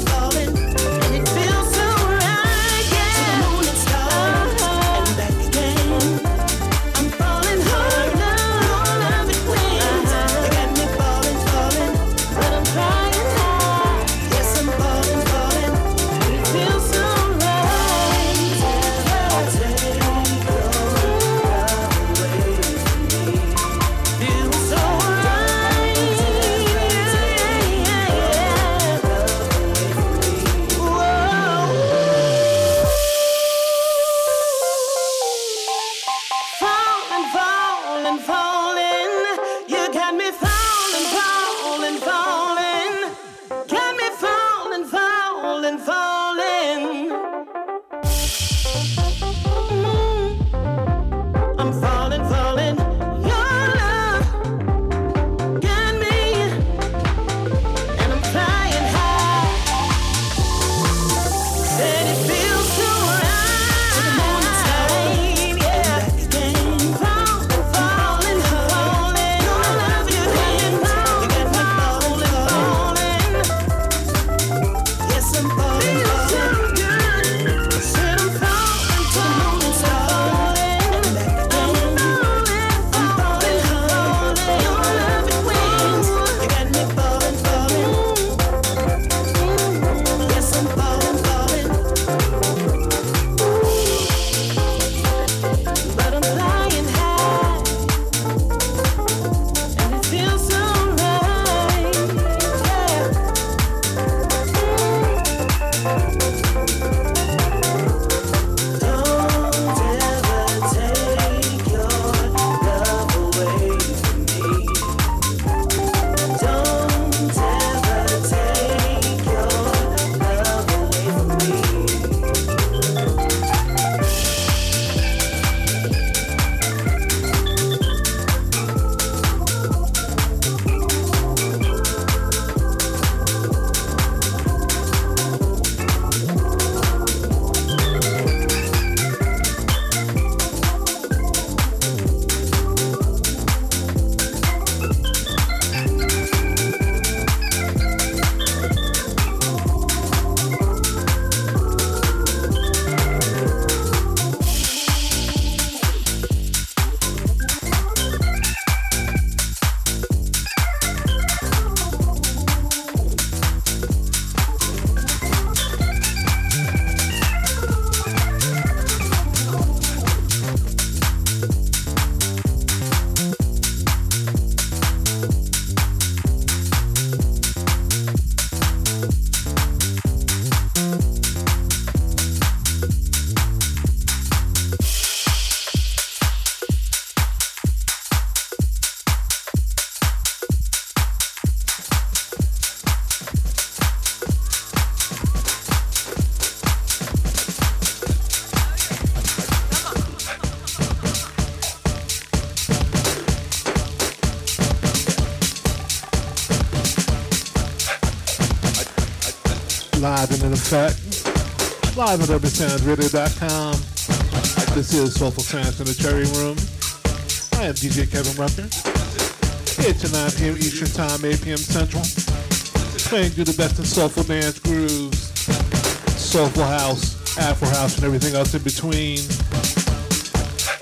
falling. Live at UrbanSoundsRadio.com. This is Soulful Trance in the Cherry Room. I am DJ Kevin Rucker. It's to 9 p.m. Eastern Time, 8 p.m. Central. Playing you the best in soulful dance grooves, soulful house, Afro house, and everything else in between.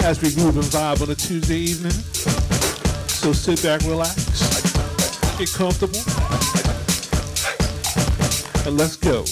As we groove and vibe on a Tuesday evening. So sit back, relax, get comfortable, and let's go.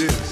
it is.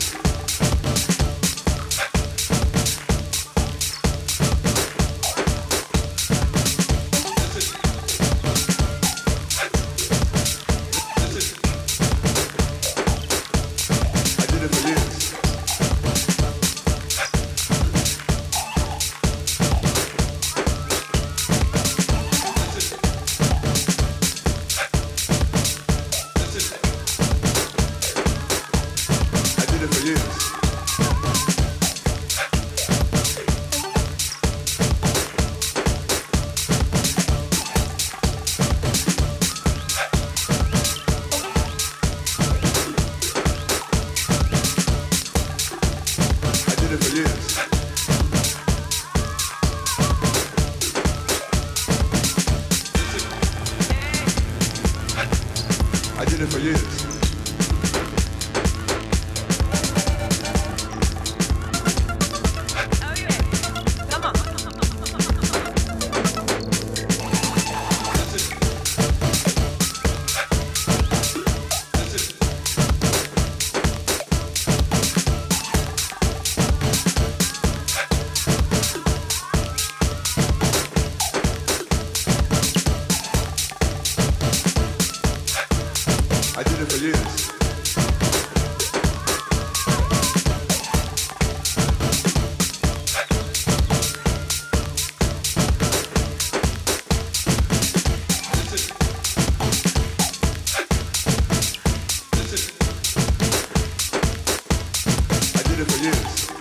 did for years.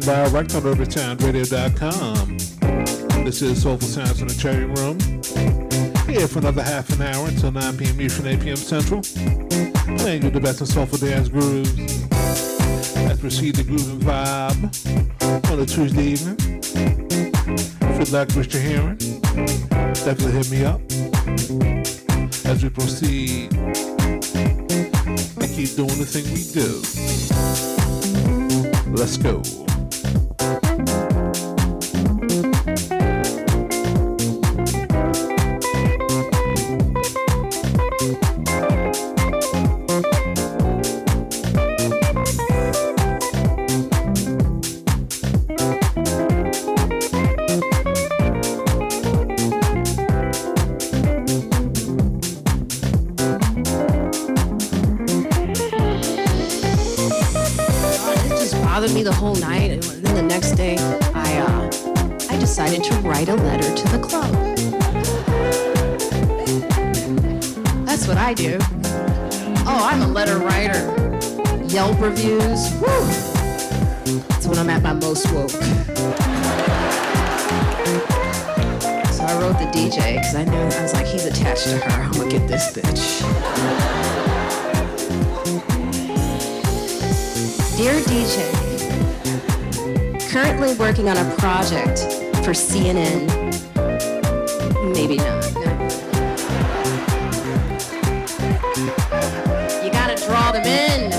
And direct on UrbanSoundRadio.com. This is Soulful Sounds in the Cherry Room. Here for another half an hour until 9 p.m. Eastern, 8 p.m. Central. Playing you the best of soulful dance grooves. Let's proceed the groove and vibe on a Tuesday evening. If you'd like what you're hearing, definitely hit me up as we proceed and keep doing the thing we do. Let's go. Uh, reviews. club. That's what i do oh i'm a letter writer Yelp reviews That's when I'm at my most woke. So I wrote the DJ because I knew I was like, he's attached to her. I'm gonna get this bitch. Dear DJ, currently working on a project for CNN. Maybe not. You gotta draw them in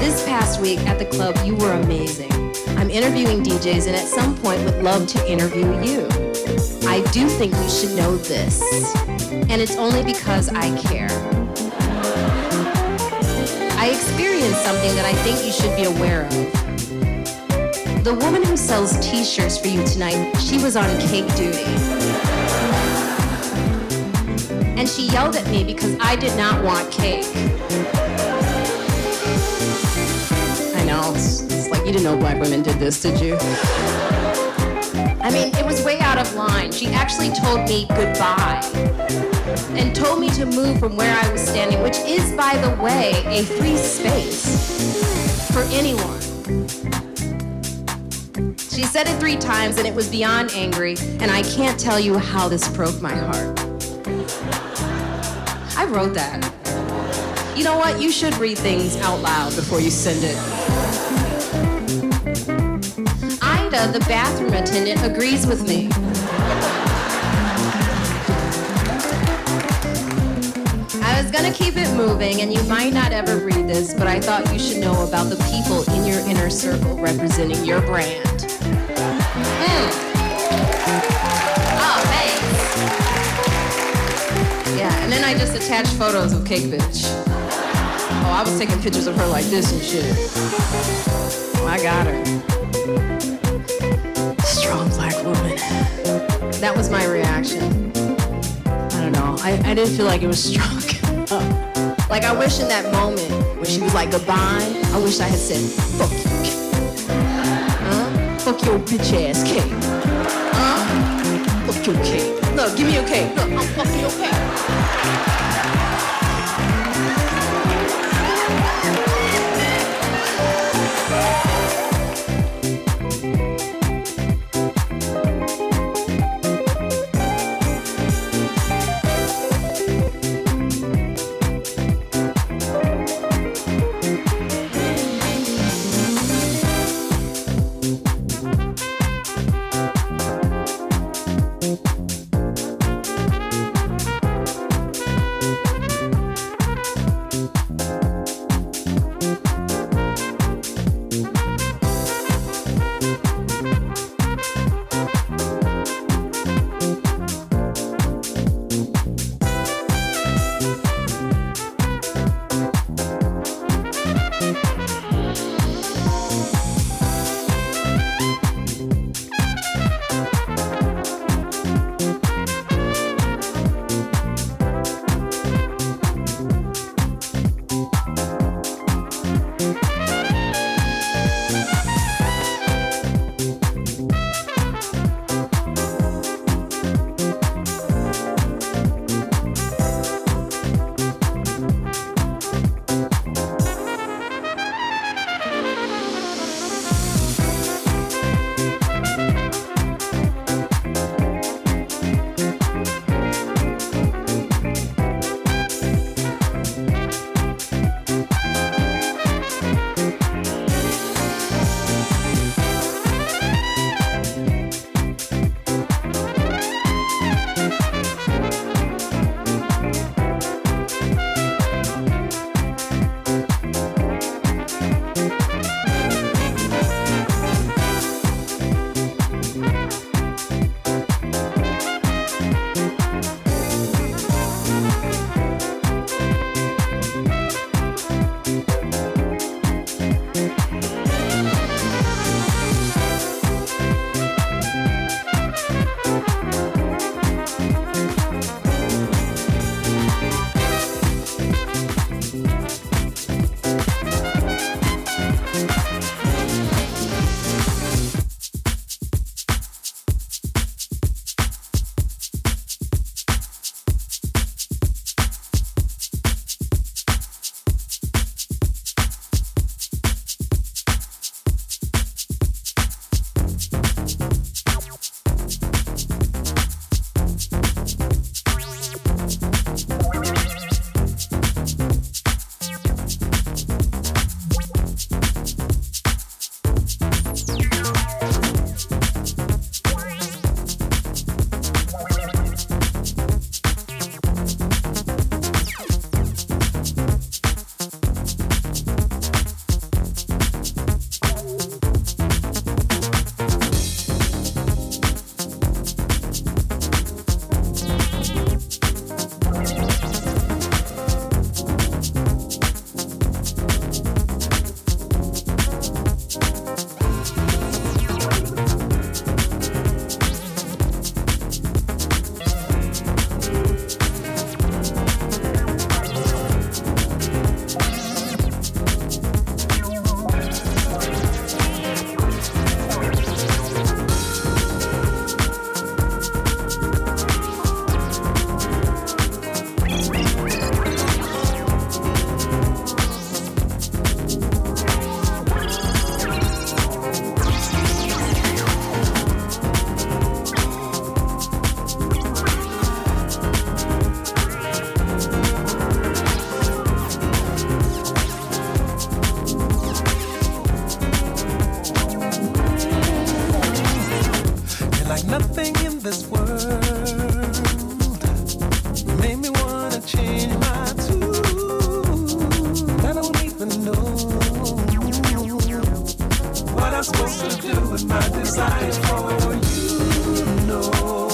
This past week at the club, you were amazing. I'm interviewing DJs and at some point would love to interview you. I do think you should know this, and it's only because I care. I experienced something that I think you should be aware of. The woman who sells t-shirts for you tonight, she was on cake duty. And she yelled at me because I did not want cake. I know. It's, it's like you didn't know black women did this, did you? I mean, it was way out of line. She actually told me goodbye and told me to move from where I was standing, which is, by the way, a free space for anyone. She said it three times and it was beyond angry, and I can't tell you how this broke my heart. I wrote that. You know what? You should read things out loud before you send it. Ida, the bathroom attendant, agrees with me. I was gonna keep it moving, and you might not ever read this, but I thought you should know about the people in your inner circle representing your brand. I just attached photos of Cake Bitch. Oh, I was taking pictures of her like this and shit. Oh, I got her strong black woman. That was my reaction. I don't know. I, I didn't feel like it was strong. like I wish in that moment when she was like goodbye, I wish I had said fuck you. Huh? Fuck your bitch ass cake. Huh? Fuck your cake. Look, give me your cake. Look, I'm fucking your cake. Thank you. I'm supposed to do with my desire for you know.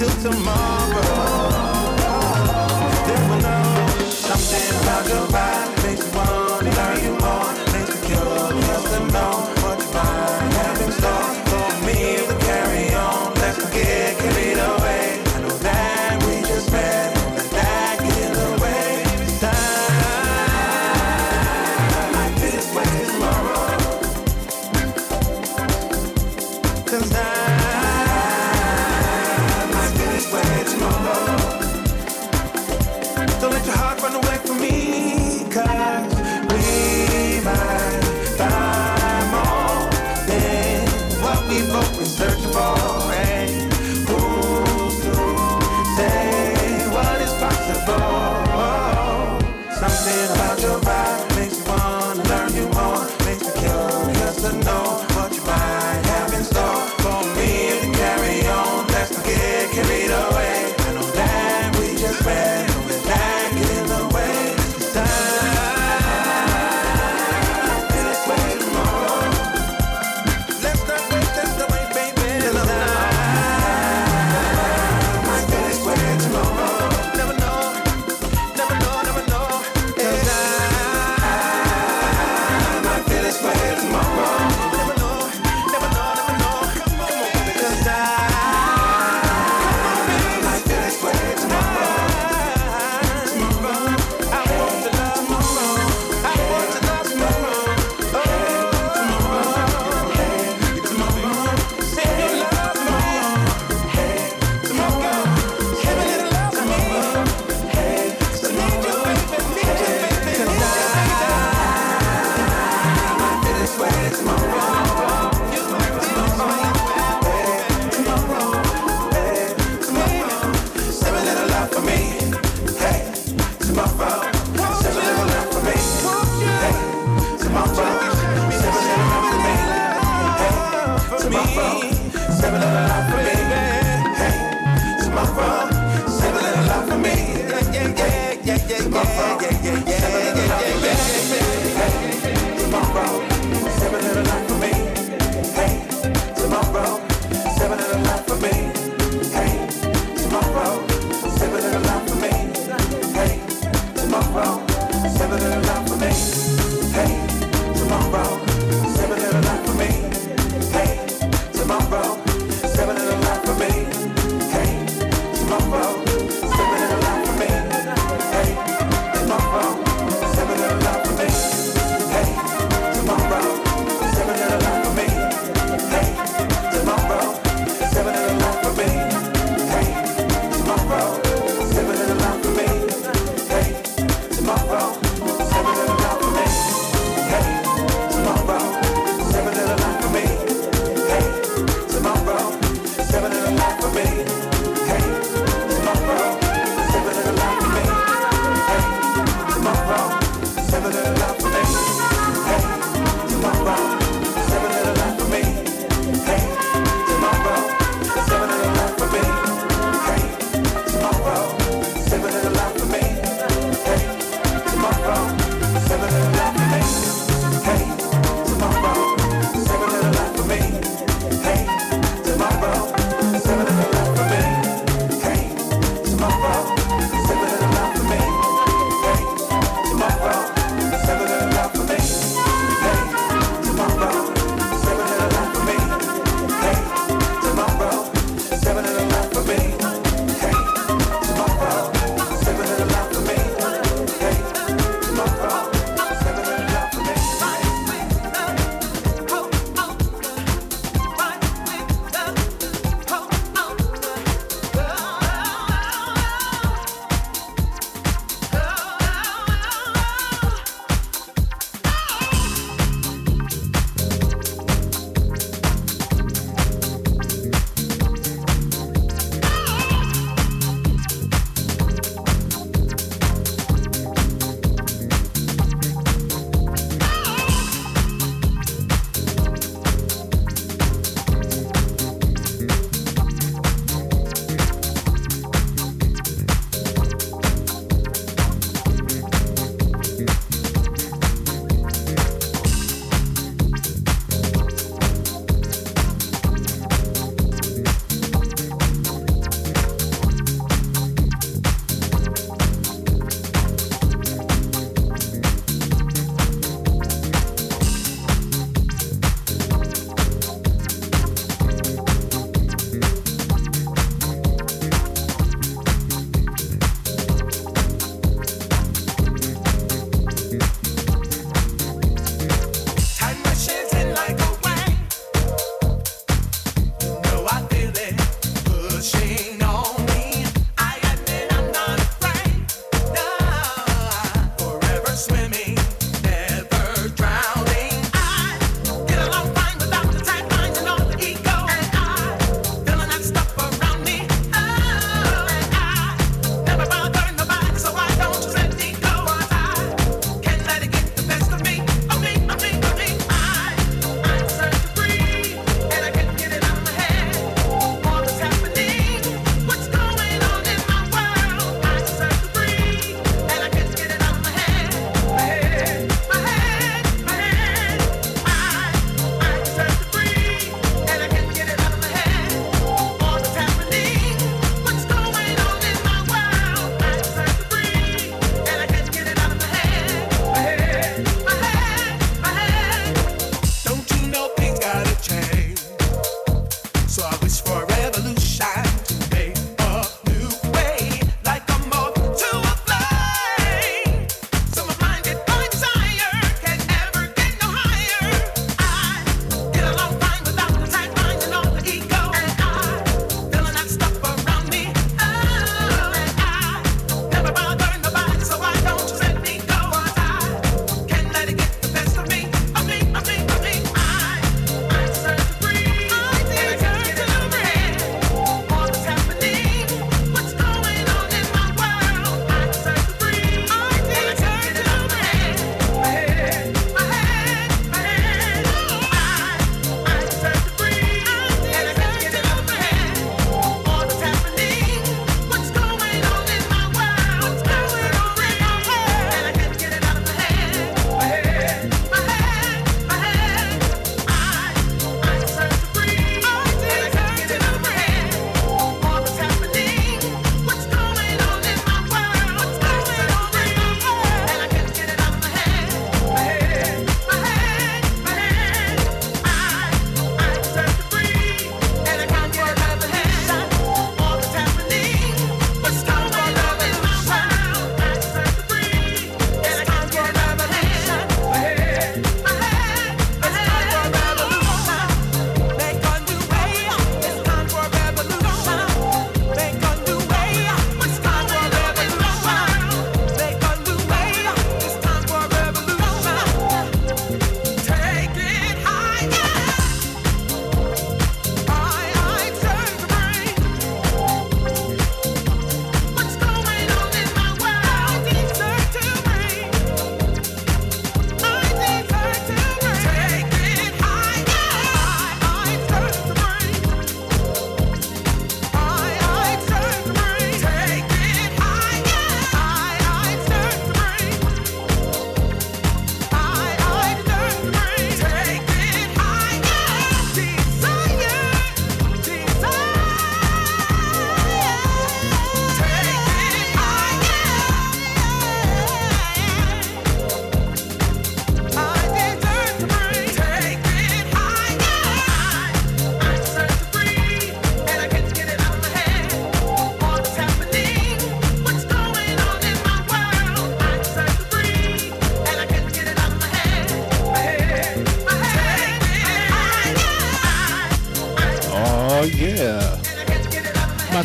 Till tomorrow.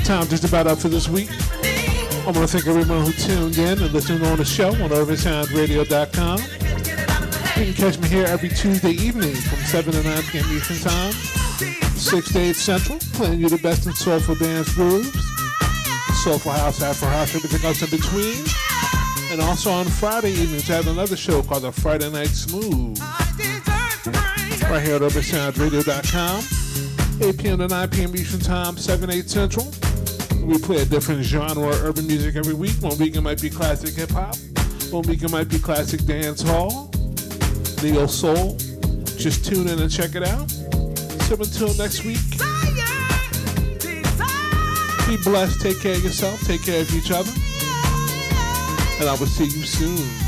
Time just about up for this week. I want to thank everyone who tuned in and listened on the show on UrbanSoundRadio.com. You can catch me here every Tuesday evening from 7 to 9 p.m. Eastern Time, 6 to 8 Central, playing you the best in soulful dance grooves, soulful house, afro house, everything else in between. And also on Friday evenings, I have another show called the Friday Night Smooth. Right here at UrbanSoundRadio.com, 8 p.m. to 9 p.m. Eastern Time, 7, 8 Central. We play a different genre of urban music every week. One week it might be classic hip hop. One week it might be classic dance hall, neo soul. Just tune in and check it out. So until next week, be blessed. Take care of yourself. Take care of each other. And I will see you soon.